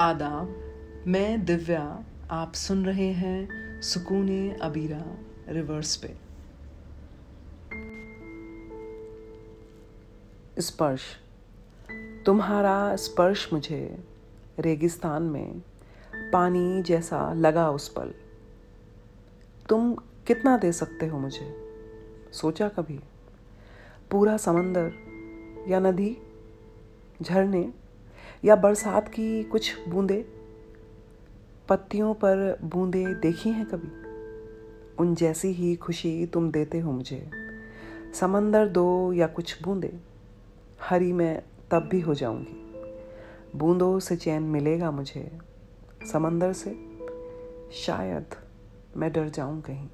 आदाब मैं दिव्या, आप सुन रहे हैं सुकून अबीरा, रिवर्स पे। स्पर्श। तुम्हारा स्पर्श मुझे रेगिस्तान में पानी जैसा लगा उस पल। तुम कितना दे सकते हो मुझे? सोचा कभी? पूरा समंदर या नदी? झरने? या बरसात की कुछ बूंदे? पत्तियों पर बूंदे देखी हैं कभी? उन जैसी ही खुशी तुम देते हो मुझे। समंदर दो या कुछ बूंदे? हरी मैं तब भी हो जाऊँगी। बूंदों से चैन मिलेगा मुझे। समंदर से? शायद मैं डर जाऊँ कहीं।